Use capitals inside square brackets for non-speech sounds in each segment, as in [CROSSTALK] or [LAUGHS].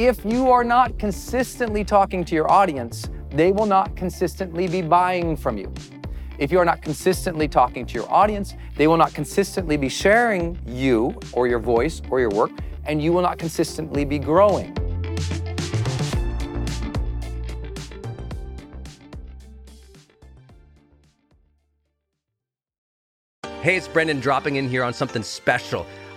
if you are not consistently talking to your audience, they will not consistently be buying from you. If you are not consistently talking to your audience, they will not consistently be sharing you or your voice or your work, and you will not consistently be growing. Hey, it's Brendon dropping in here on something special.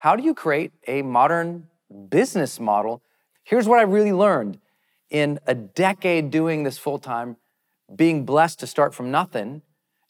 How do you create a modern business model? Here's what I really learned in a decade doing this full time, being blessed to start from nothing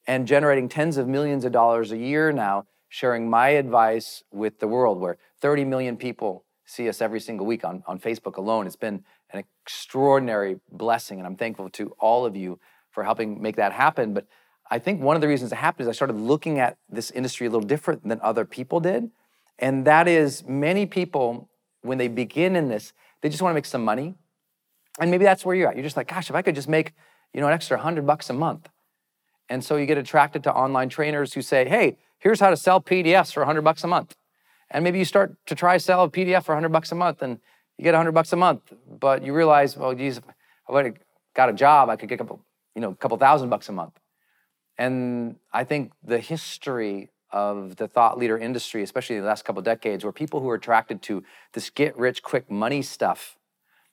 and generating tens of millions of dollars a year now, sharing my advice with the world, where 30 million people see us every single week on, on Facebook alone. It's been an extraordinary blessing, and I'm thankful to all of you for helping make that happen. But I think one of the reasons it happened is I started looking at this industry a little different than other people did. And that is many people, when they begin in this, they just want to make some money. And maybe that's where you're at. You're just like, gosh, if I could just make, you know, an extra hundred bucks a month. And so you get attracted to online trainers who say, hey, here's how to sell PDFs for 100 bucks a month. And maybe you start to try sell a PDF for 100 bucks a month and you get 100 bucks a month, but you realize, well, geez, if I would have got a job, I could get a couple, you know, a couple thousand bucks a month. And I think the history of the thought leader industry, especially in the last couple decades, were people who were attracted to this get rich quick money stuff.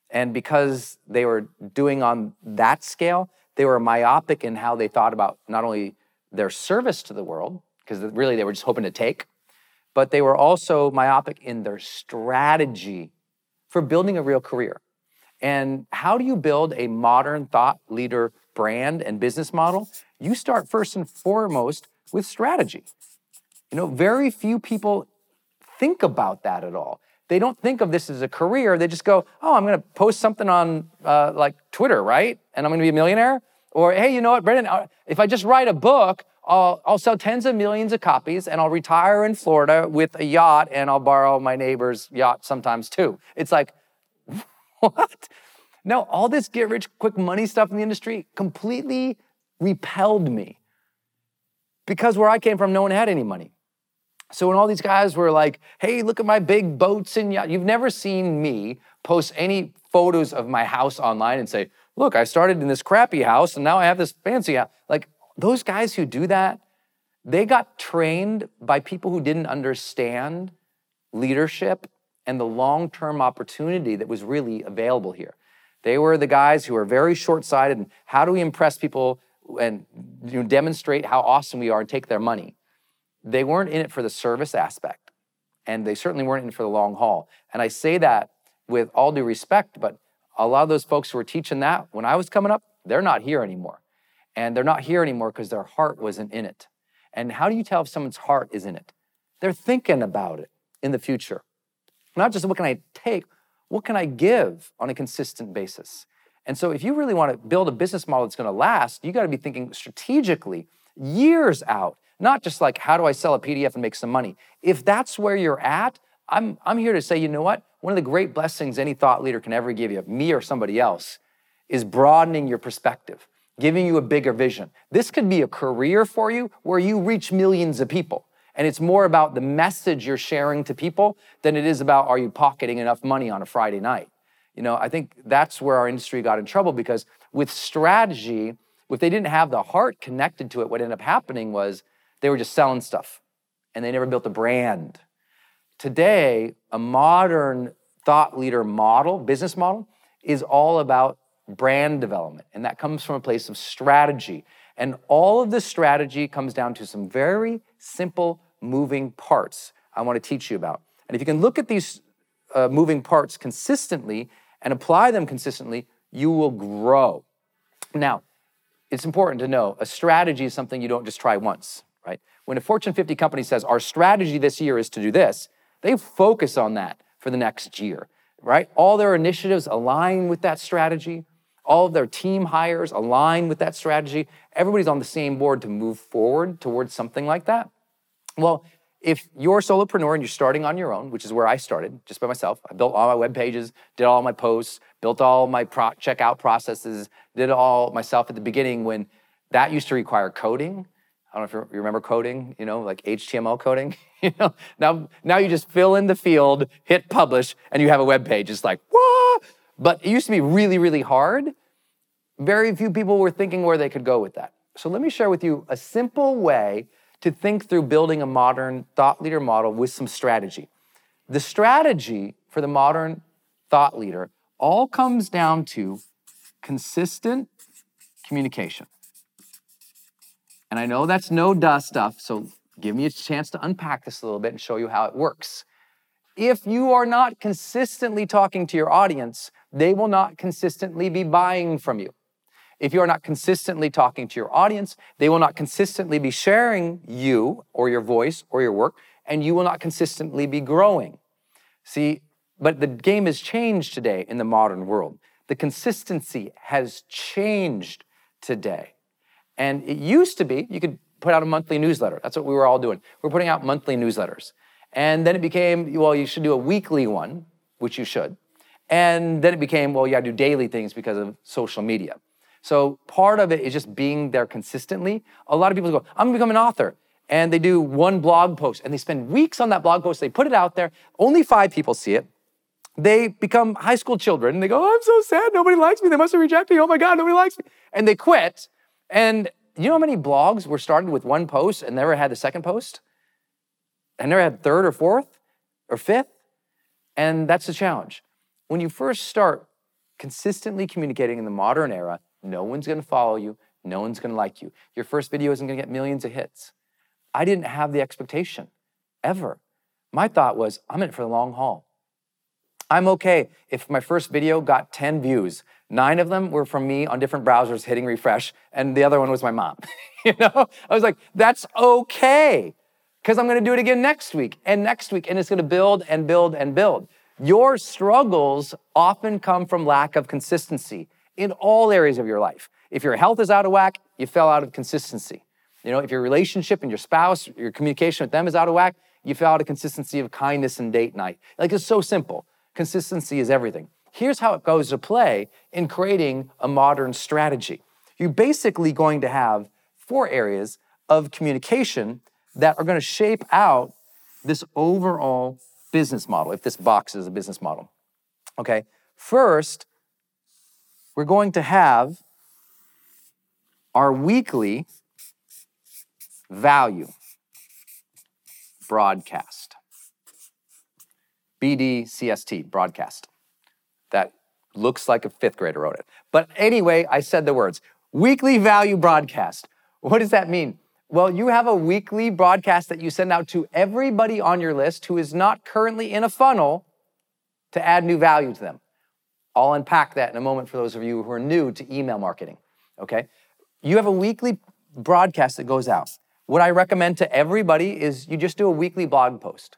And because they were doing on that scale, They were myopic in how they thought about not only their service to the world, because really they were just hoping to take, but they were also myopic in their strategy for building a real career. And how do you build a modern thought leader brand and business model? You start first and foremost with strategy. You know, very few people think about that at all. They don't think of this as a career. They just go, oh, I'm going to post something on uh, like Twitter, right? And I'm going to be a millionaire. Or, hey, you know what, Brendon, if I just write a book, I'll, I'll sell tens of millions of copies and I'll retire in Florida with a yacht and I'll borrow my neighbor's yacht sometimes too. It's like, [LAUGHS] what? No, all this get rich quick money stuff in the industry completely repelled me because where I came from, no one had any money. So when all these guys were like, hey, look at my big boats and yacht, you've never seen me post any photos of my house online and say, look, I started in this crappy house and now I have this fancy house. Like those guys who do that, they got trained by people who didn't understand leadership and the long term opportunity that was really available here. They were the guys who were very short sighted and how do we impress people and you know, demonstrate how awesome we are and take their money? They weren't in it for the service aspect, and they certainly weren't in it for the long haul. And I say that with all due respect, but a lot of those folks who were teaching that when I was coming up, they're not here anymore. And they're not here anymore because their heart wasn't in it. And how do you tell if someone's heart is in it? They're thinking about it in the future. Not just what can I take, what can I give on a consistent basis? And so, if you really want to build a business model that's going to last, you got to be thinking strategically, years out, not just like, how do I sell a PDF and make some money? If that's where you're at, I'm, I'm here to say, you know what? One of the great blessings any thought leader can ever give you, me or somebody else, is broadening your perspective, giving you a bigger vision. This could be a career for you where you reach millions of people. And it's more about the message you're sharing to people than it is about are you pocketing enough money on a Friday night. You know, I think that's where our industry got in trouble because with strategy, if they didn't have the heart connected to it, what ended up happening was they were just selling stuff and they never built a brand. Today, a modern thought leader model, business model, is all about brand development. And that comes from a place of strategy. And all of this strategy comes down to some very simple moving parts I want to teach you about. And if you can look at these uh, moving parts consistently and apply them consistently, you will grow. Now, it's important to know a strategy is something you don't just try once, right? When a Fortune 50 company says, our strategy this year is to do this, they focus on that for the next year, right? All their initiatives align with that strategy. All of their team hires align with that strategy. Everybody's on the same board to move forward towards something like that. Well, if you're a solopreneur and you're starting on your own, which is where I started, just by myself, I built all my web pages, did all my posts, built all my pro- checkout processes, did it all myself at the beginning when that used to require coding. I don't know if you remember coding, you know, like HTML coding. [LAUGHS] you know, now now you just fill in the field, hit publish, and you have a web page. It's like, what? But it used to be really, really hard. Very few people were thinking where they could go with that. So let me share with you a simple way to think through building a modern thought leader model with some strategy. The strategy for the modern thought leader all comes down to consistent communication. And I know that's no duh stuff, so give me a chance to unpack this a little bit and show you how it works. If you are not consistently talking to your audience, they will not consistently be buying from you. If you are not consistently talking to your audience, they will not consistently be sharing you or your voice or your work, and you will not consistently be growing. See, but the game has changed today in the modern world. The consistency has changed today. And it used to be you could put out a monthly newsletter. That's what we were all doing. We're putting out monthly newsletters. And then it became, well, you should do a weekly one, which you should. And then it became, well, you gotta do daily things because of social media. So part of it is just being there consistently. A lot of people go, I'm gonna become an author. And they do one blog post and they spend weeks on that blog post. They put it out there. Only five people see it. They become high school children and they go, oh, I'm so sad. Nobody likes me. They must have rejected me. Oh my God, nobody likes me. And they quit. And you know how many blogs were started with one post and never had the second post? And never had third or fourth or fifth? And that's the challenge. When you first start consistently communicating in the modern era, No one's gonna follow you. No one's gonna like you. Your first video isn't gonna get millions of hits. I didn't have the expectation ever. My thought was, I'm in it for the long haul. I'm okay if my first video got 10 views. Nine of them were from me on different browsers hitting refresh, and the other one was my mom. [LAUGHS] you know? I was like, that's okay, because I'm gonna do it again next week and next week, and it's gonna build and build and build. Your struggles often come from lack of consistency in all areas of your life. If your health is out of whack, you fell out of consistency. You know, if your relationship and your spouse, your communication with them is out of whack, you fell out of consistency of kindness and date night. Like it's so simple. Consistency is everything. Here's how it goes to play in creating a modern strategy. You're basically going to have four areas of communication that are going to shape out this overall business model, if this box is a business model. Okay, first, we're going to have our weekly value broadcast. BDCST, broadcast. That looks like a fifth grader wrote it. But anyway, I said the words weekly value broadcast. What does that mean? Well, you have a weekly broadcast that you send out to everybody on your list who is not currently in a funnel to add new value to them. I'll unpack that in a moment for those of you who are new to email marketing. Okay? You have a weekly broadcast that goes out. What I recommend to everybody is you just do a weekly blog post.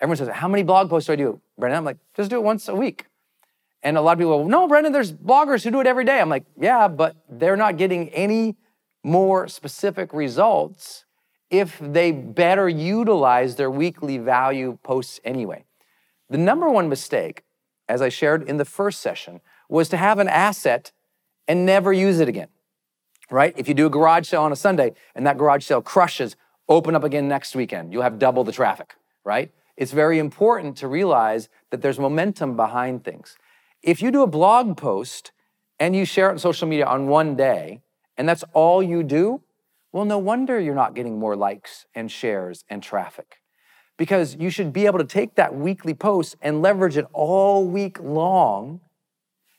Everyone says, How many blog posts do I do? Brendon, I'm like, just do it once a week. And a lot of people go, No, Brendon, there's bloggers who do it every day. I'm like, Yeah, but they're not getting any more specific results if they better utilize their weekly value posts anyway. The number one mistake, as I shared in the first session, was to have an asset and never use it again, right? If you do a garage sale on a Sunday and that garage sale crushes, open up again next weekend. You'll have double the traffic, right? It's very important to realize that there's momentum behind things. If you do a blog post and you share it on social media on one day, and that's all you do, well, no wonder you're not getting more likes and shares and traffic. Because you should be able to take that weekly post and leverage it all week long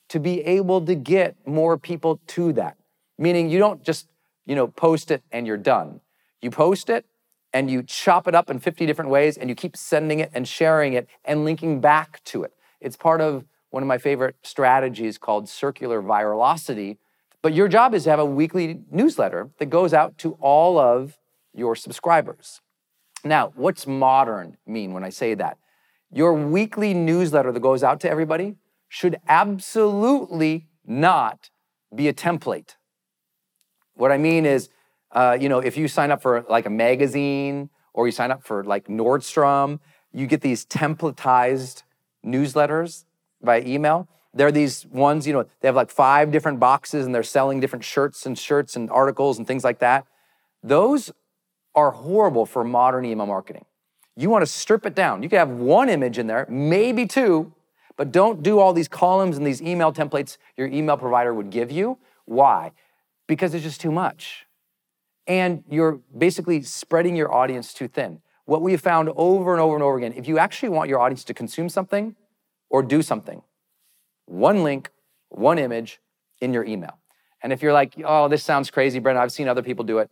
to be able to get more people to that. Meaning you don't just, you know, post it and you're done. You post it and you chop it up in 50 different ways and you keep sending it and sharing it and linking back to it. It's part of one of my favorite strategies called circular virality, but your job is to have a weekly newsletter that goes out to all of your subscribers. Now, what's modern mean when I say that? Your weekly newsletter that goes out to everybody should absolutely not be a template. What I mean is, uh, you know, if you sign up for like a magazine or you sign up for like Nordstrom, you get these templatized newsletters by email. They're these ones, you know, they have like five different boxes and they're selling different shirts and shirts and articles and things like that. Those are horrible for modern email marketing. You want to strip it down. You can have one image in there, maybe two, but don't do all these columns and these email templates your email provider would give you. Why? Because it's just too much. And you're basically spreading your audience too thin. What we have found over and over and over again, if you actually want your audience to consume something or do something, one link, one image in your email. And if you're like, oh, this sounds crazy, Brendon, I've seen other people do it.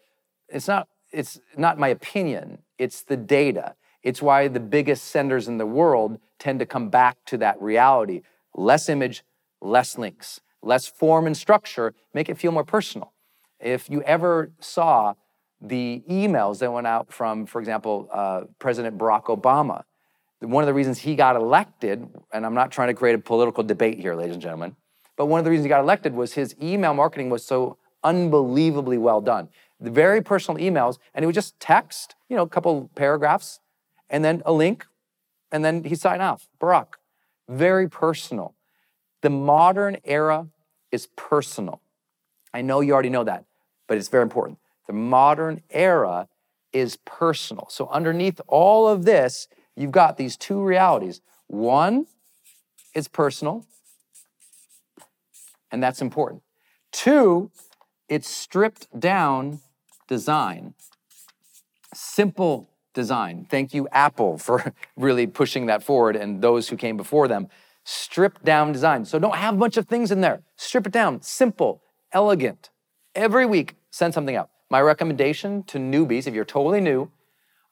It's not, it's not my opinion, it's the data. It's why the biggest senders in the world tend to come back to that reality. Less image, less links, less form and structure, make it feel more personal. If you ever saw the emails that went out from, for example, uh, President Barack Obama, one of the reasons he got elected, and I'm not trying to create a political debate here, ladies and gentlemen, but one of the reasons he got elected was his email marketing was so unbelievably well done. The very personal emails, and he would just text, you know, a couple paragraphs, and then a link, and then he signed off. Barack. Very personal. The modern era is personal. I know you already know that, but it's very important. The modern era is personal. So, underneath all of this you've got these two realities. One, it's personal, and that's important. Two, it's stripped down design, simple design. Thank you, Apple, [LAUGHS] for really pushing that forward and those who came before them. Stripped down design. So don't have a bunch of things in there. Strip it down. Simple, elegant. Every week, send something out. My recommendation to newbies, if you're totally new,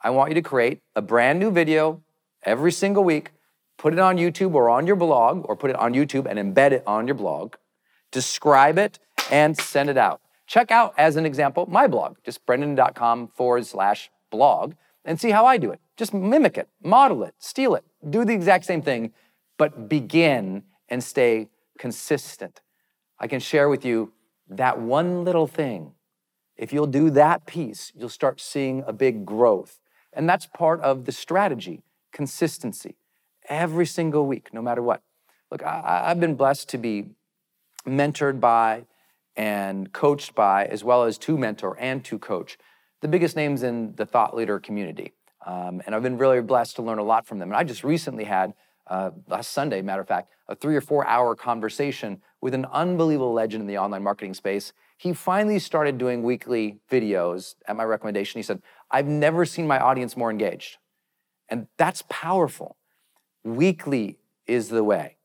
I want you to create a brand new video every single week, put it on YouTube or on your blog, or put it on YouTube and embed it on your blog, describe it, and send it out. Check out, as an example, my blog, just brendon.com forward slash blog, and see how I do it. Just mimic it, model it, steal it, do the exact same thing, but begin and stay consistent. I can share with you that one little thing. If you'll do that piece, you'll start seeing a big growth. And that's part of the strategy consistency every single week, no matter what. Look, I, have been blessed to be mentored by and coached by, as well as to mentor and to coach, the biggest names in the thought leader community. Um, and I've been really blessed to learn a lot from them. And I just recently had, uh, last Sunday, matter of fact, a three or four hour conversation with an unbelievable legend in the online marketing space. He finally started doing weekly videos at my recommendation. He said, I've never seen my audience more engaged. And that's powerful. Weekly is the way.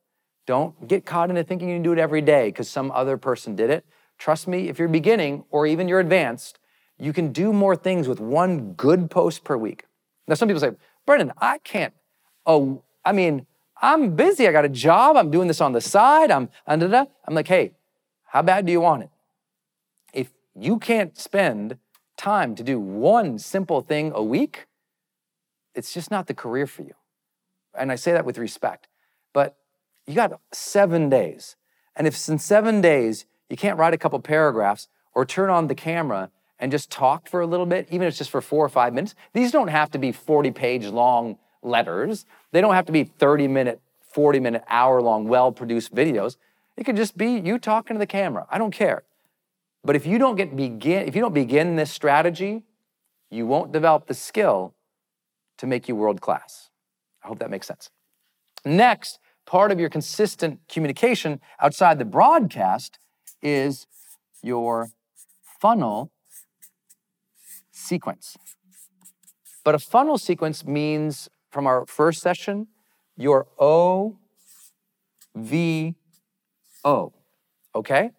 Don't get caught into thinking you can do it every day because some other person did it. Trust me, if you're beginning or even you're advanced, you can do more things with one good post per week. Now, some people say, Brendon, I can't. Oh, I mean, I'm busy. I got a job. I'm doing this on the side. I'm, I'm like, hey, how bad do you want it? If you can't spend time to do one simple thing a week, it's just not the career for you. And I say that with respect. But you got seven days. And if in seven days you can't write a couple paragraphs or turn on the camera and just talk for a little bit, even if it's just for four or five minutes, these don't have to be 40 page long letters. They don't have to be 30 minute, 40 minute, hour long, well produced videos. It could just be you talking to the camera. I don't care. But if you don't get begin, if you don't begin this strategy, you won't develop the skill to make you world class. I hope that makes sense. Next, part of your consistent communication outside the broadcast is your funnel sequence. But a funnel sequence means from our first session, your O, V, O. Okay?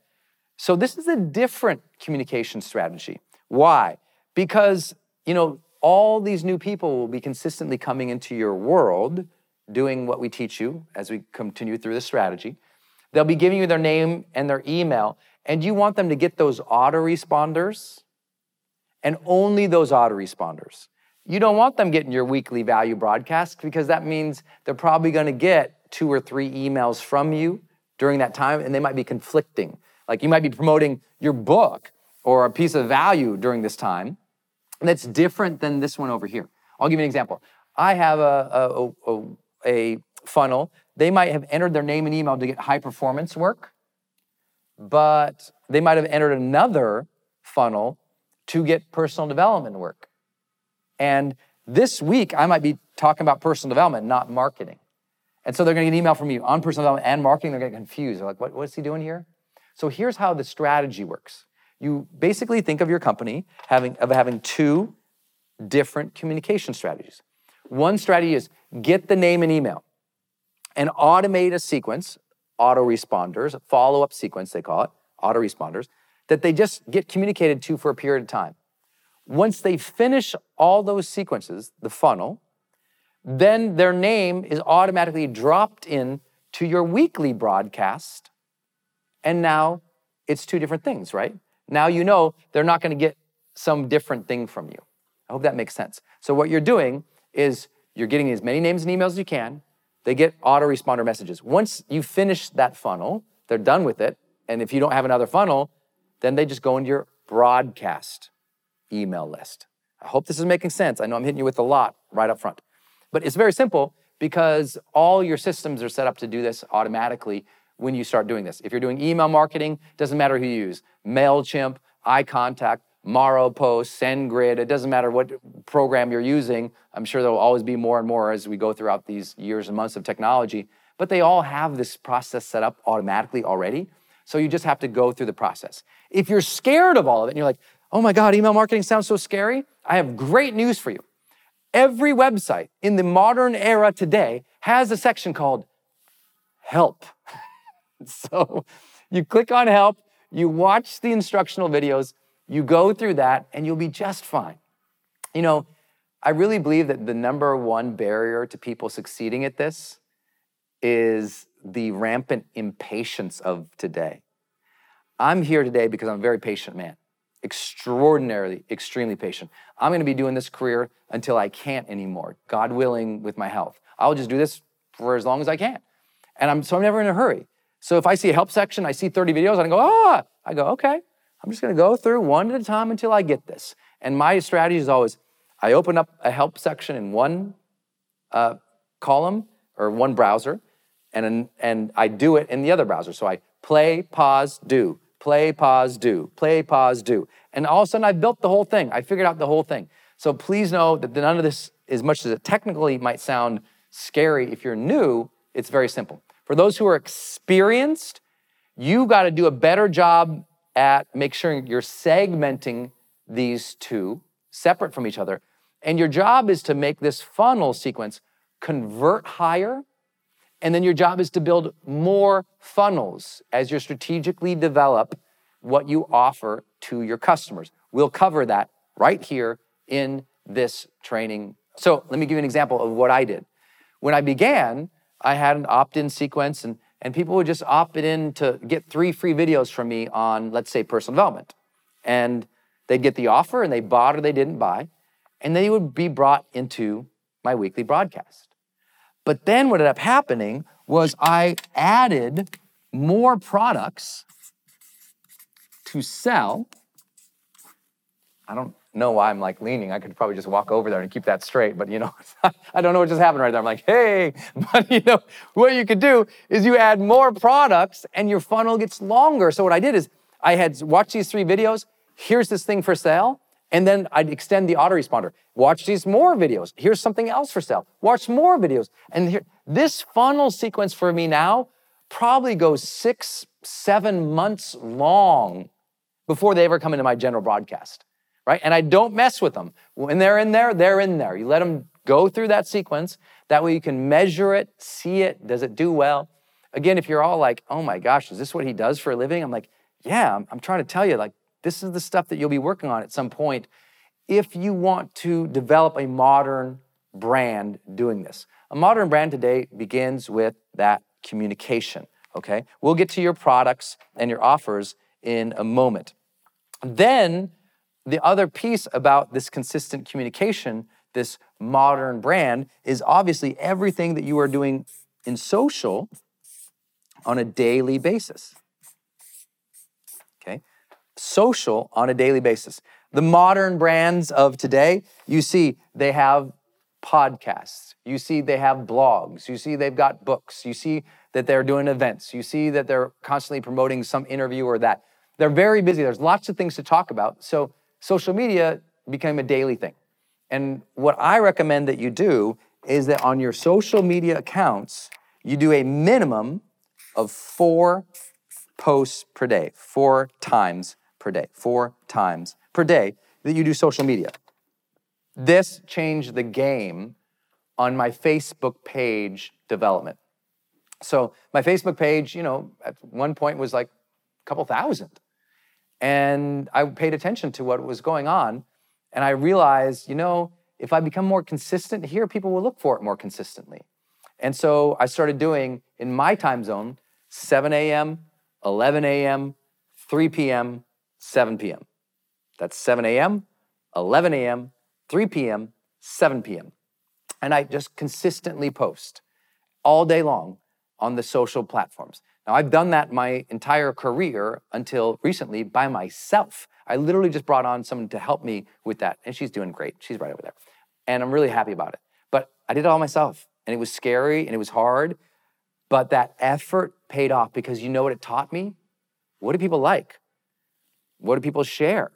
So this is a different communication strategy. Why? Because, you know, all these new people will be consistently coming into your world doing what we teach you as we continue through the strategy. They'll be giving you their name and their email, and you want them to get those autoresponders and only those autoresponders. You don't want them getting your weekly value broadcast because that means they're probably going to get two or three emails from you during that time, and they might be conflicting. Like you might be promoting your book or a piece of value during this time that's different than this one over here. I'll give you an example. I have a, a, a, a funnel. They might have entered their name and email to get high performance work, but they might have entered another funnel to get personal development work. And this week, I might be talking about personal development, not marketing. And so they're going to get an email from you on personal development and marketing. They're going to get confused. They're like, what, what's he doing here? So here's how the strategy works. You basically think of your company having, of having two different communication strategies. One strategy is get the name and email and automate a sequence, autoresponders, follow up sequence, they call it, autoresponders, that they just get communicated to for a period of time. Once they finish all those sequences, the funnel, then their name is automatically dropped in to your weekly broadcast and now it's two different things, right? Now you know they're not going to get some different thing from you. I hope that makes sense. So what you're doing is you're getting as many names and emails as you can. They get autoresponder messages. Once you finish that funnel, they're done with it. And if you don't have another funnel, then they just go into your broadcast email list. I hope this is making sense. I know I'm hitting you with a lot right up front. But it's very simple because all your systems are set up to do this automatically when you start doing this. If you're doing email marketing, it doesn't matter who you use MailChimp, iContact, Maropost, SendGrid, it doesn't matter what program you're using. I'm sure there will always be more and more as we go throughout these years and months of technology, but they all have this process set up automatically already. So you just have to go through the process. If you're scared of all of it and you're like, oh my God, email marketing sounds so scary, I have great news for you. Every website in the modern era today has a section called help. [LAUGHS] so you click on help, You watch the instructional videos, you go through that, and you'll be just fine. You know, I really believe that the number one barrier to people succeeding at this is the rampant impatience of today. I'm here today because I'm a very patient man, extraordinarily, extremely patient. I'm gonna be doing this career until I can't anymore, God willing, with my health. I'll just do this for as long as I can. And I'm, so I'm never in a hurry. So if I see a help section, I see 30 videos, I go, ah, I go, okay, I'm just gonna go through one at a time until I get this. And my strategy is always, I open up a help section in one uh, column or one browser, and, and I do it in the other browser. So I play, pause, do, play, pause, do, play, pause, do. And all of a sudden, I built the whole thing. I figured out the whole thing. So please know that none of this, as much as it technically might sound scary, if you're new, it's very simple. For those who are experienced, you got to do a better job at make sure you're segmenting these two separate from each other. And your job is to make this funnel sequence convert higher and then your job is to build more funnels as you strategically develop what you offer to your customers. We'll cover that right here in this training. So let me give you an example of what I did. When I began, I had an opt in sequence, and, and people would just opt in to get three free videos from me on, let's say, personal development. And they'd get the offer, and they bought or they didn't buy, and they would be brought into my weekly broadcast. But then what ended up happening was I added more products to sell. I don't know why I'm like leaning. I could probably just walk over there and keep that straight, but you know, [LAUGHS] I don't know what just happened right there. I'm like, hey, [LAUGHS] but you know, what you could do is you add more products and your funnel gets longer. So what I did is I had watched these three videos. Here's this thing for sale. And then I'd extend the autoresponder. Watch these more videos. Here's something else for sale. Watch more videos. And here, this funnel sequence for me now probably goes six, seven months long before they ever come into my general broadcast, right? And I don't mess with them. When they're in there, they're in there. You let them go through that sequence. That way you can measure it, see it. Does it do well? Again, if you're all like, oh my gosh, is this what he does for a living? I'm like, yeah, I'm, I'm trying to tell you, like, this is the stuff that you'll be working on at some point if you want to develop a modern brand doing this. A modern brand today begins with that communication, okay? We'll get to your products and your offers in a moment. Then, the other piece about this consistent communication, this modern brand, is obviously everything that you are doing in social on a daily basis Okay? social on a daily basis. The modern brands of today, you see they have podcasts, you see they have blogs, you see they've got books, you see that they're doing events, you see that they're constantly promoting some interview or that. They're very busy. There's lots of things to talk about. So social media became a daily thing. And what I recommend that you do is that on your social media accounts, you do a minimum of four posts per day, four times per day, four times per day that you do social media. This changed the game on my Facebook page development. So my Facebook page, you know, at one point was like a couple thousand. And I paid attention to what was going on. And I realized, you know, if I become more consistent here, people will look for it more consistently. And so I started doing in my time zone 7 a.m., 11 a.m., 3 p.m., 7 p.m. That's 7 a.m., 11 a.m., 3 p.m., 7 p.m. And I just consistently post all day long on the social platforms. Now, I've done that my entire career until recently by myself. I literally just brought on someone to help me with that, and she's doing great. She's right over there. And I'm really happy about it. But I did it all myself, and it was scary and it was hard, but that effort paid off because you know what it taught me? What do people like? What do people share?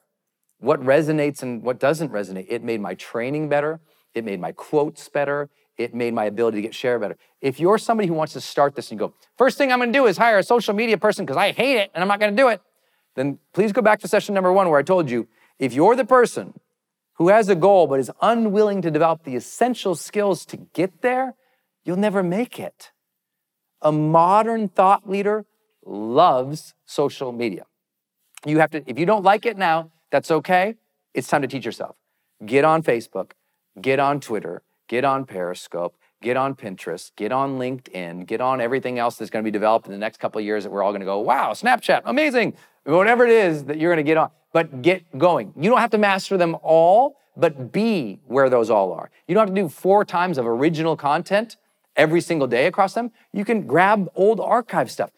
What resonates and what doesn't resonate? It made my training better. It made my quotes better. It made my ability to get share better. If you're somebody who wants to start this and go, first thing I'm gonna do is hire a social media person because I hate it and I'm not gonna do it, then please go back to session number one where I told you if you're the person who has a goal but is unwilling to develop the essential skills to get there, you'll never make it. A modern thought leader loves social media. You have to, if you don't like it now, that's okay. It's time to teach yourself. Get on Facebook, get on Twitter, get on Periscope, get on Pinterest, get on LinkedIn, get on everything else that's going to be developed in the next couple of years that we're all going to go, wow, Snapchat, amazing. Whatever it is that you're going to get on, but get going. You don't have to master them all, but be where those all are. You don't have to do four times of original content every single day across them. You can grab old archive stuff.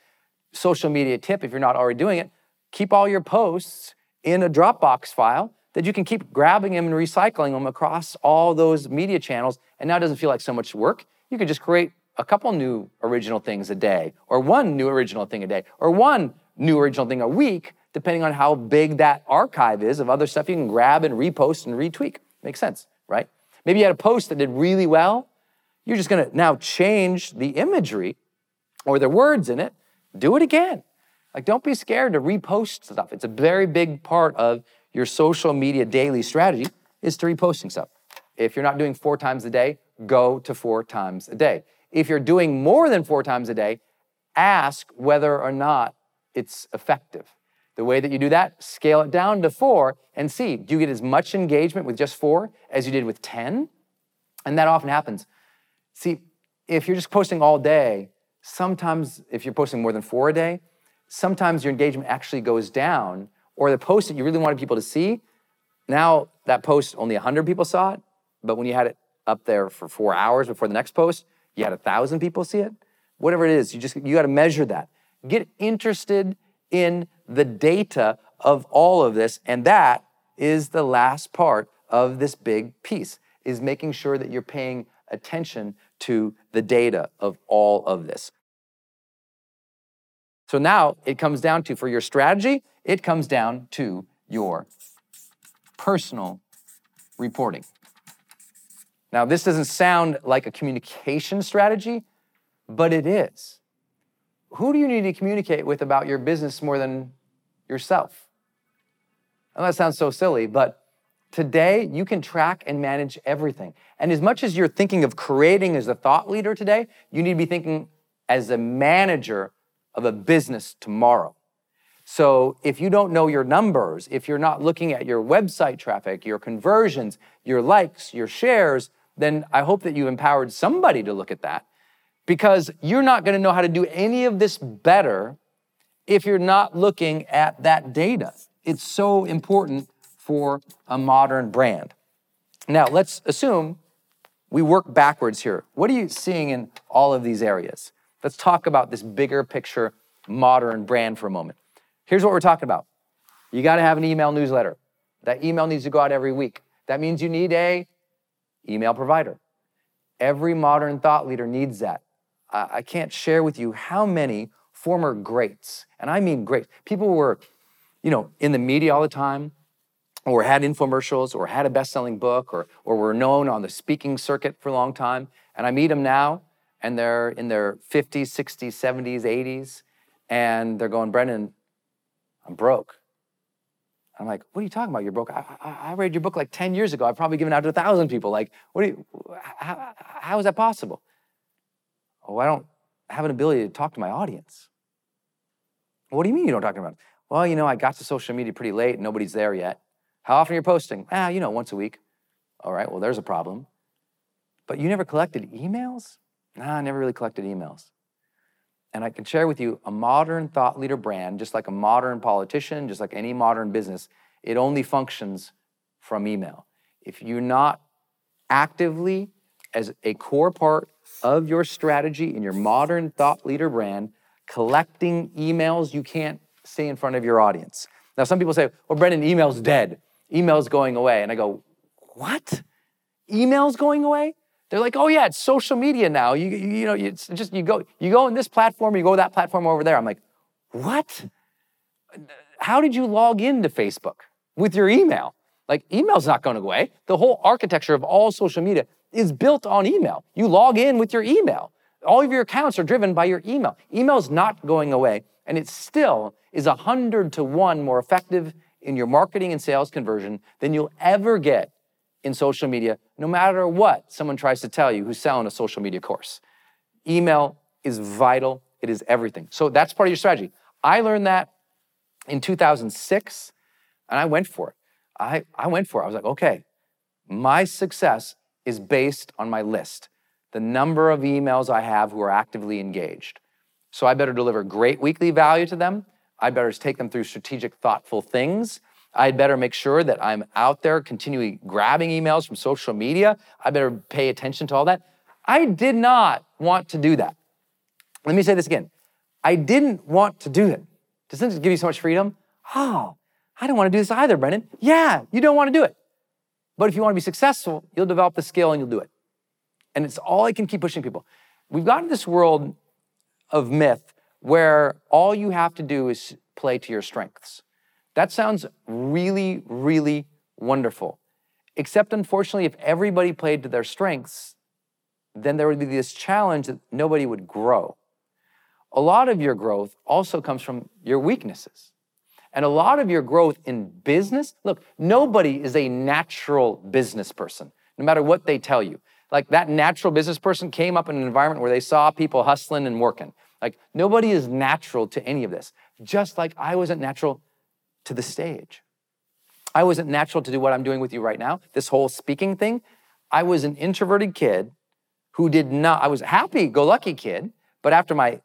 Social media tip, if you're not already doing it, keep all your posts in a Dropbox file that you can keep grabbing them and recycling them across all those media channels. And now it doesn't feel like so much work. You can just create a couple new original things a day, or one new original thing a day, or one new original thing a week, depending on how big that archive is of other stuff you can grab and repost and retweak. Makes sense, right? Maybe you had a post that did really well. You're just gonna now change the imagery or the words in it, do it again. Like, don't be scared to repost stuff. It's a very big part of your social media daily strategy is to reposting stuff. If you're not doing four times a day, go to four times a day. If you're doing more than four times a day, ask whether or not it's effective. The way that you do that, scale it down to four and see do you get as much engagement with just four as you did with 10? And that often happens. See, if you're just posting all day, sometimes if you're posting more than four a day, sometimes your engagement actually goes down, or the post that you really wanted people to see, now that post only 100 people saw it, but when you had it up there for four hours before the next post, you had a thousand people see it. Whatever it is, you just you got to measure that. Get interested in the data of all of this, and that is the last part of this big piece is making sure that you're paying attention to the data of all of this. So now it comes down to, for your strategy, it comes down to your personal reporting. Now, this doesn't sound like a communication strategy, but it is. Who do you need to communicate with about your business more than yourself? And that sounds so silly, but today you can track and manage everything. And as much as you're thinking of creating as a thought leader today, you need to be thinking as a manager of a business tomorrow. So if you don't know your numbers, if you're not looking at your website traffic, your conversions, your likes, your shares, then I hope that you empowered somebody to look at that because you're not going to know how to do any of this better if you're not looking at that data. It's so important for a modern brand. Now, let's assume we work backwards here. What are you seeing in all of these areas? Let's talk about this bigger picture modern brand for a moment. Here's what we're talking about. You got to have an email newsletter. That email needs to go out every week. That means you need a email provider. Every modern thought leader needs that. I can't share with you how many former greats, and I mean greats, people were, you know, in the media all the time, or had infomercials, or had a best-selling book, or, or were known on the speaking circuit for a long time, and I meet them now, and they're in their 50s, 60s, 70s, 80s, and they're going, Brendon, I'm broke. I'm like, what are you talking about? You're broke. I, I, I, read your book like 10 years ago. I've probably given out to a thousand people. Like, what do you, how, how is that possible? Oh, I don't have an ability to talk to my audience. What do you mean you don't talk them? Well, you know, I got to social media pretty late and nobody's there yet. How often are you posting? Ah, you know, once a week. All right, well, there's a problem. But you never collected emails? Nah, I never really collected emails. And I can share with you a modern thought leader brand, just like a modern politician, just like any modern business, it only functions from email. If you're not actively, as a core part of your strategy in your modern thought leader brand, collecting emails you can't stay in front of your audience. Now, some people say, well, Brendon, email's dead. Email's going away. And I go, what? Email's going away? They're like, oh yeah, it's social media now. You, you, you know, it's just you go, you go in this platform, you go that platform over there. I'm like, what? How did you log into Facebook with your email? Like, email's not going away. The whole architecture of all social media is built on email. You log in with your email. All of your accounts are driven by your email. Email's not going away, and it still is a hundred to one more effective in your marketing and sales conversion than you'll ever get in social media, no matter what someone tries to tell you who's selling a social media course. Email is vital, it is everything. So that's part of your strategy. I learned that in 2006, and I went for it. I, I went for it. I was like, okay, my success is based on my list, the number of emails I have who are actively engaged. So I better deliver great weekly value to them. I better take them through strategic, thoughtful things. I'd better make sure that I'm out there continually grabbing emails from social media. I better pay attention to all that. I did not want to do that. Let me say this again. I didn't want to do it. Doesn't it give you so much freedom? Oh, I don't want to do this either, Brendon. Yeah, you don't want to do it. But if you want to be successful, you'll develop the skill and you'll do it. And it's all I can keep pushing people. We've gotten this world of myth where all you have to do is play to your strengths. That sounds really, really wonderful. Except, unfortunately, if everybody played to their strengths, then there would be this challenge that nobody would grow. A lot of your growth also comes from your weaknesses. And a lot of your growth in business, look, nobody is a natural business person, no matter what they tell you. Like that natural business person came up in an environment where they saw people hustling and working. Like nobody is natural to any of this, just like I wasn't natural to the stage. I wasn't natural to do what I'm doing with you right now, this whole speaking thing. I was an introverted kid who did not, I was happy go lucky kid, but after my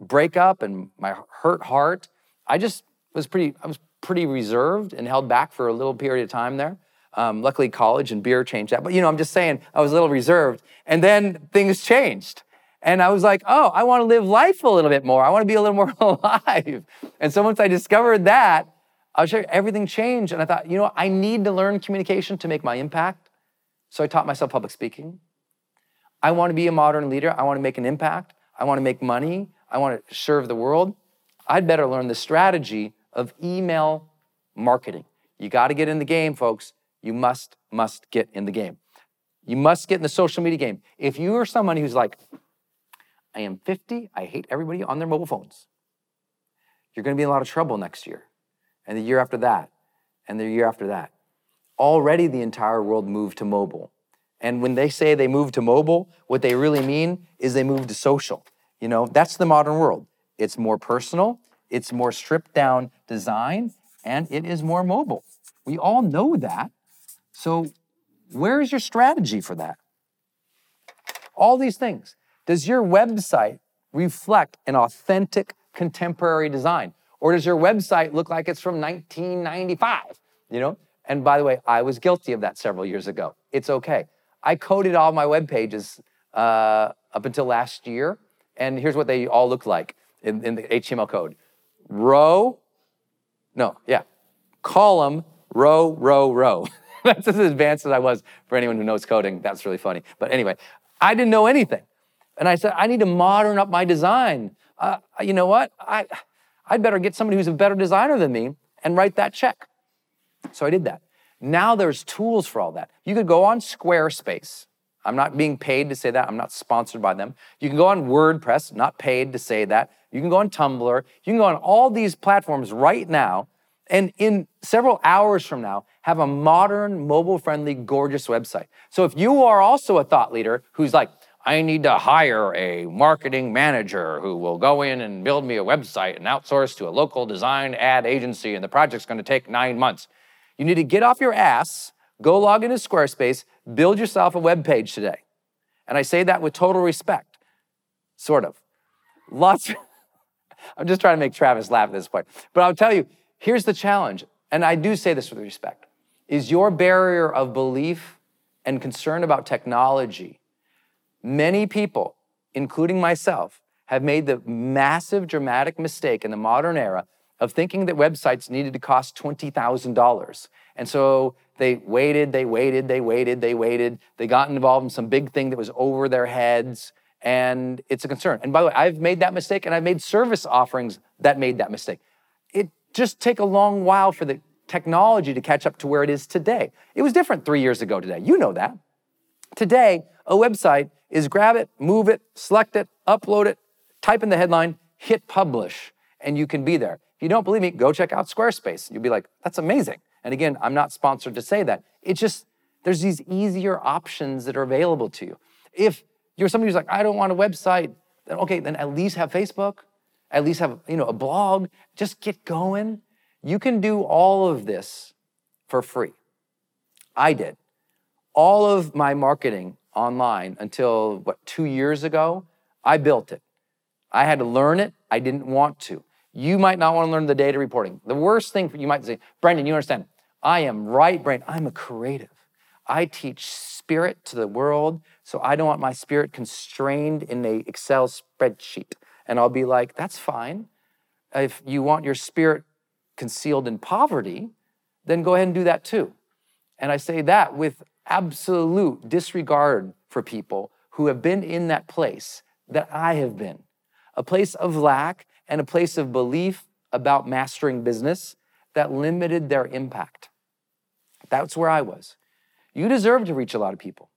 breakup and my hurt heart, I just was pretty, I was pretty reserved and held back for a little period of time there. Um, luckily, college and beer changed that. But you know, I'm just saying, I was a little reserved. And then things changed. And I was like, oh, I want to live life a little bit more. I want to be a little more [LAUGHS] alive. And so once I discovered that, I was sure everything changed. And I thought, you know, I need to learn communication to make my impact. So I taught myself public speaking. I want to be a modern leader. I want to make an impact. I want to make money. I want to serve the world. I'd better learn the strategy of email marketing. You got to get in the game, folks. You must, must get in the game. You must get in the social media game. If you are someone who's like, I am 50. I hate everybody on their mobile phones. You're going to be in a lot of trouble next year, and the year after that, and the year after that. Already the entire world moved to mobile. And when they say they moved to mobile, what they really mean is they moved to social. You know, that's the modern world. It's more personal, it's more stripped down design, and it is more mobile. We all know that. So, where is your strategy for that? All these things. Does your website reflect an authentic contemporary design? Or does your website look like it's from 1995? You know? And by the way, I was guilty of that several years ago. It's okay. I coded all my web pages uh, up until last year, and here's what they all look like in, in the HTML code row, no, yeah, column, row, row, row. [LAUGHS] That's as advanced as I was for anyone who knows coding. That's really funny. But anyway, I didn't know anything. And I said, I need to modern up my design. Uh, you know what? I, I'd better get somebody who's a better designer than me and write that check. So I did that. Now there's tools for all that. You could go on Squarespace. I'm not being paid to say that. I'm not sponsored by them. You can go on WordPress, not paid to say that. You can go on Tumblr. You can go on all these platforms right now. And in several hours from now, have a modern, mobile friendly, gorgeous website. So if you are also a thought leader who's like, I need to hire a marketing manager who will go in and build me a website and outsource to a local design ad agency, and the project's gonna take nine months. You need to get off your ass, go log into Squarespace, build yourself a web page today. And I say that with total respect, sort of. Lots. [LAUGHS] I'm just trying to make Travis laugh at this point. But I'll tell you, here's the challenge, and I do say this with respect. Is your barrier of belief and concern about technology Many people, including myself, have made the massive, dramatic mistake in the modern era of thinking that websites needed to cost $20,000. And so they waited, they waited, they waited, they waited. They got involved in some big thing that was over their heads, and it's a concern. And by the way, I've made that mistake, and I've made service offerings that made that mistake. It just take a long while for the technology to catch up to where it is today. It was different three years ago today. You know that. Today, a website is grab it, move it, select it, upload it, type in the headline, hit publish, and you can be there. If you don't believe me, go check out Squarespace. You'll be like, that's amazing. And again, I'm not sponsored to say that. It's just, there's these easier options that are available to you. If you're somebody who's like, I don't want a website, then okay, then at least have Facebook, at least have, you know, a blog. Just get going. You can do all of this for free. I did. All of my marketing online until what, two years ago, I built it. I had to learn it. I didn't want to. You might not want to learn the data reporting. The worst thing you might say, Brendon, you understand, I am right brain. I'm a creative. I teach spirit to the world, so I don't want my spirit constrained in a Excel spreadsheet. And I'll be like, that's fine. If you want your spirit concealed in poverty, then go ahead and do that too. And I say that with absolute disregard for people who have been in that place that I have been a place of lack and a place of belief about mastering business that limited their impact. That's where I was. You deserve to reach a lot of people,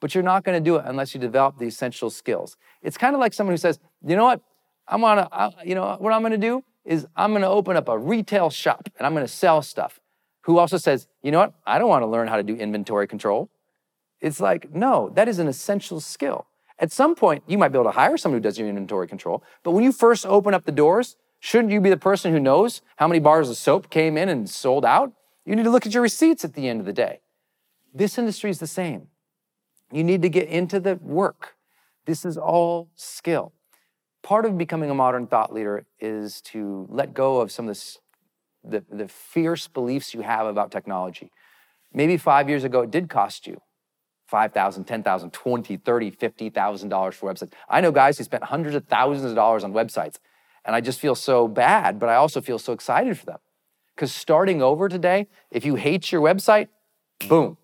but you're not going to do it unless you develop the essential skills. It's kind of like someone who says, you know what? I'm on a, you know what I'm going to do is I'm going to open up a retail shop and I'm going to sell stuff. Who also says, you know what? I don't want to learn how to do inventory control. It's like, no, that is an essential skill. At some point, you might be able to hire someone who does your inventory control. But when you first open up the doors, shouldn't you be the person who knows how many bars of soap came in and sold out? You need to look at your receipts at the end of the day. This industry is the same. You need to get into the work. This is all skill. Part of becoming a modern thought leader is to let go of some of this, the, the fierce beliefs you have about technology. Maybe five years ago, it did cost you $5,000, $10,000, $20,000, $30,000, $50,000 for websites. I know guys who spent hundreds of thousands of dollars on websites, and I just feel so bad, but I also feel so excited for them. Because starting over today, if you hate your website, boom,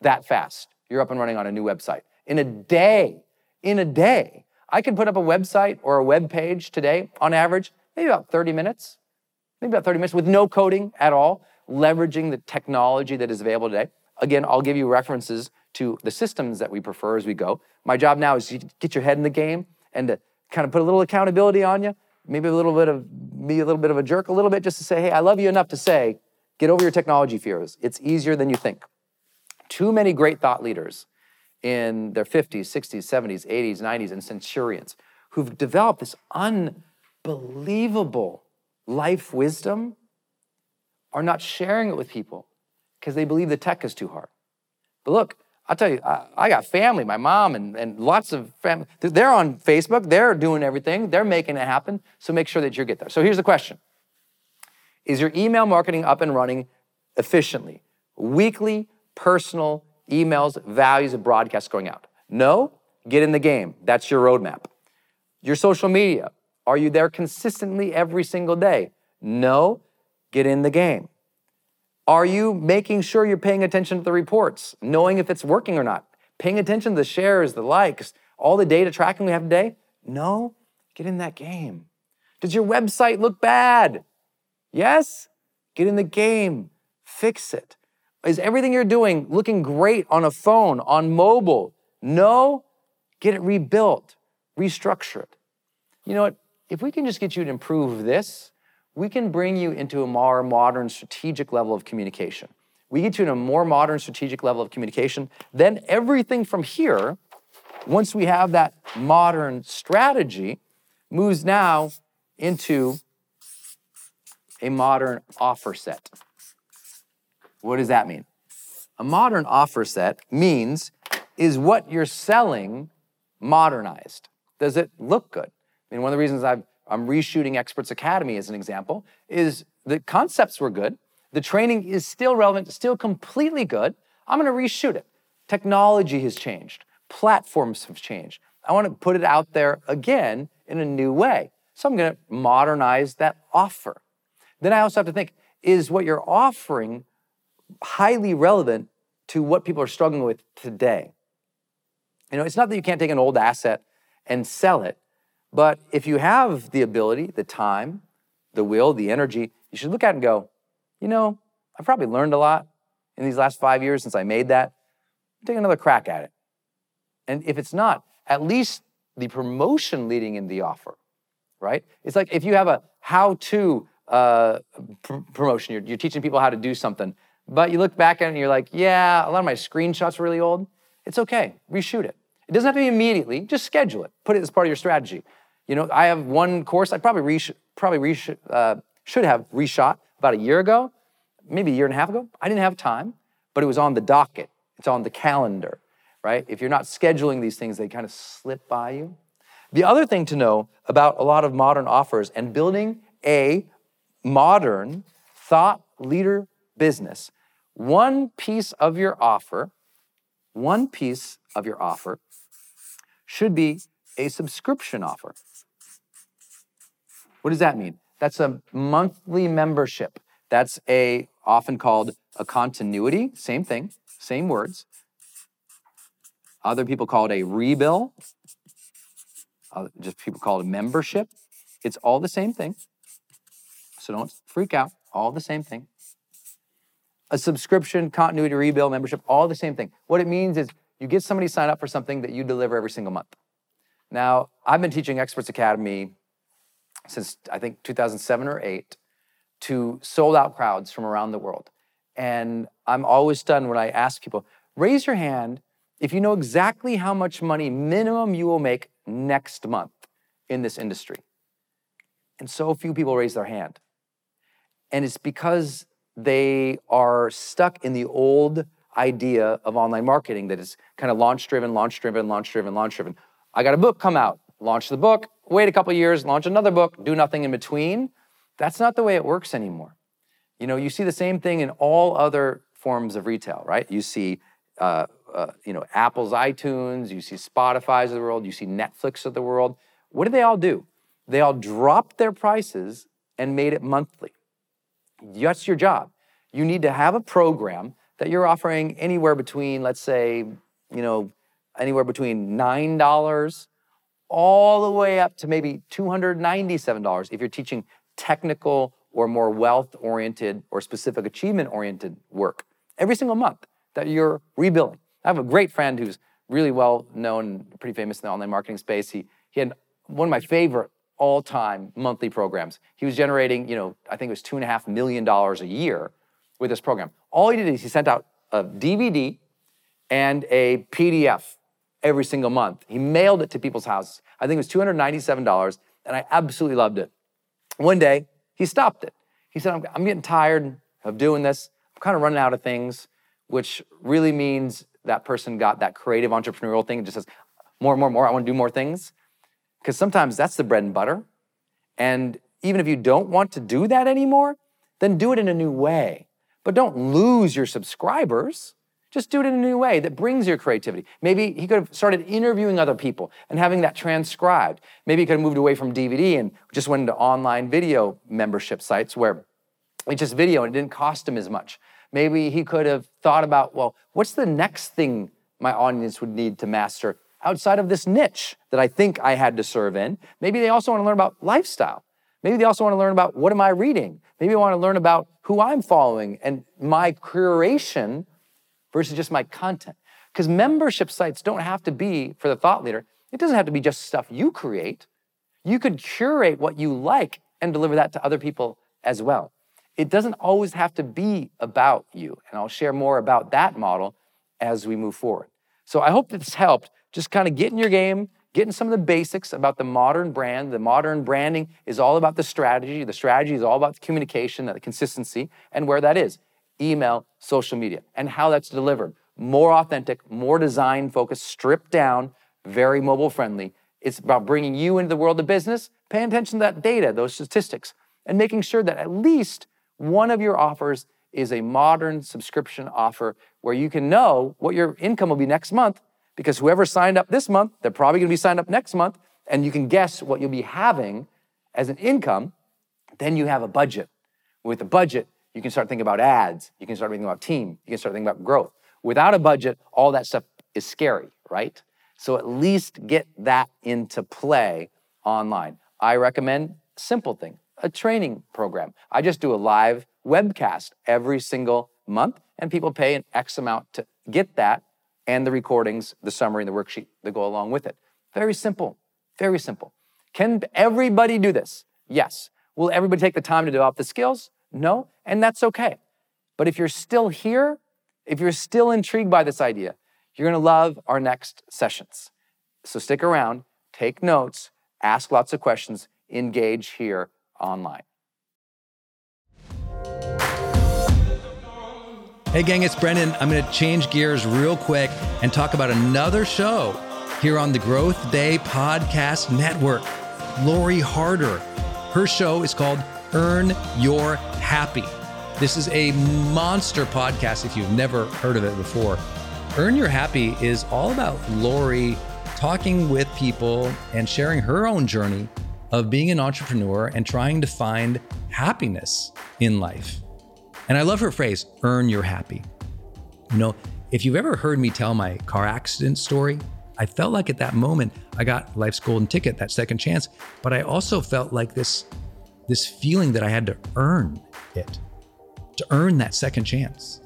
that fast, you're up and running on a new website. In a day, in a day, I can put up a website or a web page today, on average, maybe about 30 minutes, maybe about 30 minutes with no coding at all, leveraging the technology that is available today. Again, I'll give you references to the systems that we prefer as we go. My job now is to get your head in the game and to kind of put a little accountability on you, maybe a little bit of be a little bit of a jerk a little bit just to say, "Hey, I love you enough to say, get over your technology fears. It's easier than you think." Too many great thought leaders in their 50s, 60s, 70s, 80s, 90s and centurions who've developed this unbelievable life wisdom are not sharing it with people because they believe the tech is too hard. But look, I'll tell you, I, I, got family, my mom and, and lots of family. They're on Facebook, they're doing everything, they're making it happen. So make sure that you get there. So here's the question Is your email marketing up and running efficiently? Weekly, personal emails, values, and broadcasts going out? No? Get in the game. That's your roadmap. Your social media, are you there consistently every single day? No? Get in the game. Are you making sure you're paying attention to the reports, knowing if it's working or not? Paying attention to the shares, the likes, all the data tracking we have today? No? Get in that game. Does your website look bad? Yes? Get in the game. Fix it. Is everything you're doing looking great on a phone, on mobile? No? Get it rebuilt, restructure it. You know what? If we can just get you to improve this, we can bring you into a more modern strategic level of communication. We get you in a more modern strategic level of communication. Then everything from here, once we have that modern strategy, moves now into a modern offer set. What does that mean? A modern offer set means is what you're selling modernized? Does it look good? I mean, one of the reasons I've I'm reshooting Experts Academy as an example, is the concepts were good. The training is still relevant, still completely good. I'm gonna reshoot it. Technology has changed, platforms have changed. I wanna put it out there again in a new way. So I'm gonna modernize that offer. Then I also have to think is what you're offering highly relevant to what people are struggling with today? You know, it's not that you can't take an old asset and sell it, but if you have the ability, the time, the will, the energy, you should look at it and go, you know, I've probably learned a lot in these last five years since I made that. Take another crack at it. And if it's not, at least the promotion leading in the offer, right? It's like if you have a how to uh, pr- promotion, you're, you're teaching people how to do something, but you look back at it and you're like, yeah, a lot of my screenshots are really old. It's okay, reshoot it. It doesn't have to be immediately, just schedule it, put it as part of your strategy. You know, I have one course I probably probably uh, should have reshot about a year ago, maybe a year and a half ago, I didn't have time, but it was on the docket. It's on the calendar, right? If you're not scheduling these things, they kind of slip by you. The other thing to know about a lot of modern offers and building a modern thought leader business, one piece of your offer, one piece of your offer should be a subscription offer. What does that mean? That's a monthly membership. That's a often called a continuity, same thing, same words. Other people call it a rebill. Uh, just people call it a membership. It's all the same thing. So don't freak out. All the same thing. A subscription, continuity, rebill, membership, all the same thing. What it means is you get somebody sign up for something that you deliver every single month. Now, I've been teaching Experts Academy since I think 2007 or 8 to sold out crowds from around the world. And I'm always stunned when I ask people, raise your hand if you know exactly how much money minimum you will make next month in this industry. And so few people raise their hand. And it's because they are stuck in the old idea of online marketing that is kind of launch driven, launch driven, launch driven, launch driven. I got a book come out, launch the book, wait a couple years, launch another book, do nothing in between. That's not the way it works anymore. You know, you see the same thing in all other forms of retail, right? You see, uh, uh, you know, Apple's iTunes, you see Spotify's of the world, you see Netflix of the world. What do they all do? They all dropped their prices and made it monthly. That's your job. You need to have a program that you're offering anywhere between, let's say, you know, anywhere between $9 all the way up to maybe $297 if you're teaching technical or more wealth oriented or specific achievement oriented work every single month that you're rebuilding. I have a great friend who's really well known, pretty famous in the online marketing space. He, he had one of my favorite all time monthly programs. He was generating, you know, I think it was two and a half million dollars a year with this program. All he did is he sent out a DVD and a PDF every single month. He mailed it to people's houses. I think it was $297, and I absolutely loved it. One day, he stopped it. He said, I'm, I'm getting tired of doing this. I'm kind of running out of things, which really means that person got that creative entrepreneurial thing and just says, more, more, more, I want to do more things. Because sometimes that's the bread and butter. And even if you don't want to do that anymore, then do it in a new way. But don't lose your subscribers. Just do it in a new way that brings your creativity. Maybe he could have started interviewing other people and having that transcribed. Maybe he could have moved away from DVD and just went into online video membership sites where it's just video and it didn't cost him as much. Maybe he could have thought about, well, what's the next thing my audience would need to master outside of this niche that I think I had to serve in? Maybe they also want to learn about lifestyle. Maybe they also want to learn about what am I reading? Maybe I want to learn about who I'm following and my curation versus just my content. Because membership sites don't have to be for the thought leader, it doesn't have to be just stuff you create. You could curate what you like and deliver that to other people as well. It doesn't always have to be about you. And I'll share more about that model as we move forward. So I hope this helped just kind of get in your game, getting some of the basics about the modern brand. The modern branding is all about the strategy. The strategy is all about the communication, the consistency, and where that is email, social media, and how that's delivered. More authentic, more design focused, stripped down, very mobile friendly. It's about bringing you into the world of business, paying attention to that data, those statistics, and making sure that at least one of your offers is a modern subscription offer where you can know what your income will be next month because whoever signed up this month, they're probably going to be signed up next month, and you can guess what you'll be having as an income. Then you have a budget. With a budget, you can start thinking about ads. You can start thinking about team. You can start thinking about growth. Without a budget, all that stuff is scary, right? So at least get that into play online. I recommend simple thing, a training program. I just do a live webcast every single month, and people pay an X amount to get that and the recordings, the summary, and the worksheet that go along with it. Very simple, very simple. Can everybody do this? Yes. Will everybody take the time to develop the skills? No, and that's okay. But if you're still here, if you're still intrigued by this idea, you're gonna love our next sessions. So stick around, take notes, ask lots of questions, engage here online. Hey, gang, it's Brendon. I'm going to change gears real quick and talk about another show here on the GrowthDay Podcast Network. Lori Harder. Her show is called Earn Your Happy. This is a monster podcast if you've never heard of it before. Earn Your Happy is all about Lori talking with people and sharing her own journey of being an entrepreneur and trying to find happiness in life. And I love her phrase, earn your happy. You know, if you've ever heard me tell my car accident story, I felt like at that moment I got life's golden ticket, that second chance, but I also felt like this this feeling that I had to earn it, to earn that second chance.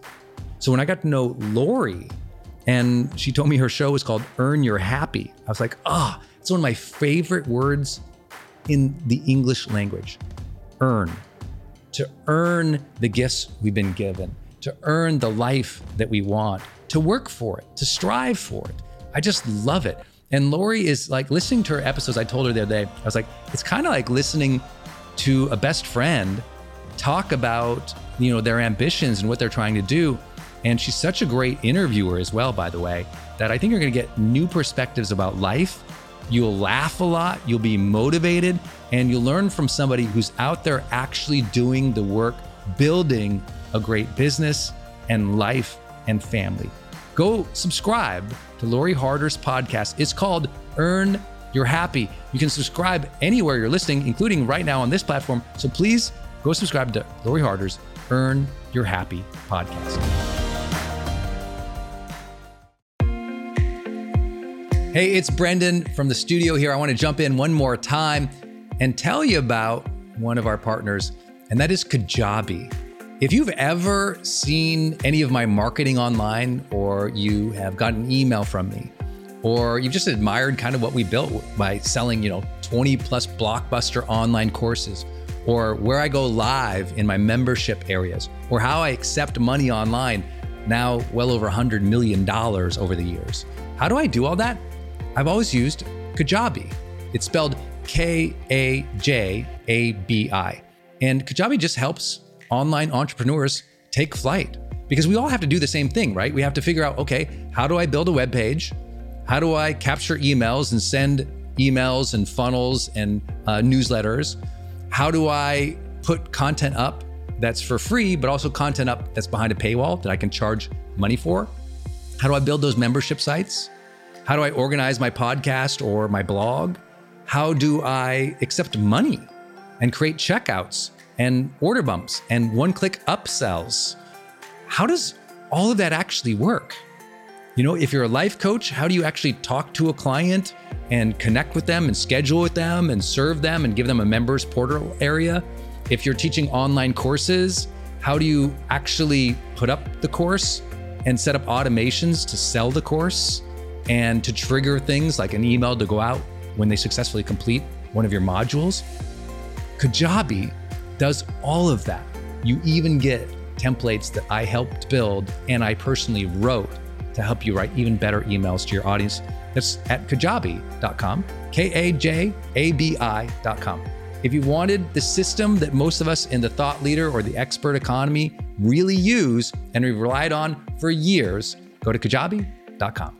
So when I got to know Lori and she told me her show was called Earn Your Happy, I was like, ah, oh, it's one of my favorite words in the English language. Earn to earn the gifts we've been given, to earn the life that we want, to work for it, to strive for it. I just love it. And Lori is like listening to her episodes. I told her the other day, I was like, it's kind of like listening to a best friend talk about, you know, their ambitions and what they're trying to do. And she's such a great interviewer as well, by the way, that I think you're going to get new perspectives about life You'll laugh a lot, you'll be motivated, and you'll learn from somebody who's out there actually doing the work, building a great business and life and family. Go subscribe to Lori Harder's podcast. It's called Earn Your Happy. You can subscribe anywhere you're listening, including right now on this platform. So please go subscribe to Lori Harder's Earn Your Happy podcast. Hey, it's Brendon from the studio here. I want to jump in one more time and tell you about one of our partners, and that is Kajabi. If you've ever seen any of my marketing online, or you have gotten an email from me, or you've just admired kind of what we built by selling, you know, 20 plus blockbuster online courses, or where I go live in my membership areas, or how I accept money online, now well over $100 million over the years. How do I do all that? I've always used Kajabi. It's spelled K A J A B I. And Kajabi just helps online entrepreneurs take flight because we all have to do the same thing, right? We have to figure out okay, how do I build a web page? How do I capture emails and send emails and funnels and uh, newsletters? How do I put content up that's for free, but also content up that's behind a paywall that I can charge money for? How do I build those membership sites? How do I organize my podcast or my blog? How do I accept money and create checkouts and order bumps and one click upsells? How does all of that actually work? You know, if you're a life coach, how do you actually talk to a client and connect with them and schedule with them and serve them and give them a members portal area? If you're teaching online courses, how do you actually put up the course and set up automations to sell the course? and to trigger things like an email to go out when they successfully complete one of your modules. Kajabi does all of that. You even get templates that I helped build and I personally wrote to help you write even better emails to your audience. That's at kajabi.com, K A J A B I.com. If you wanted the system that most of us in the thought leader or the expert economy really use and we've relied on for years, go to kajabi.com.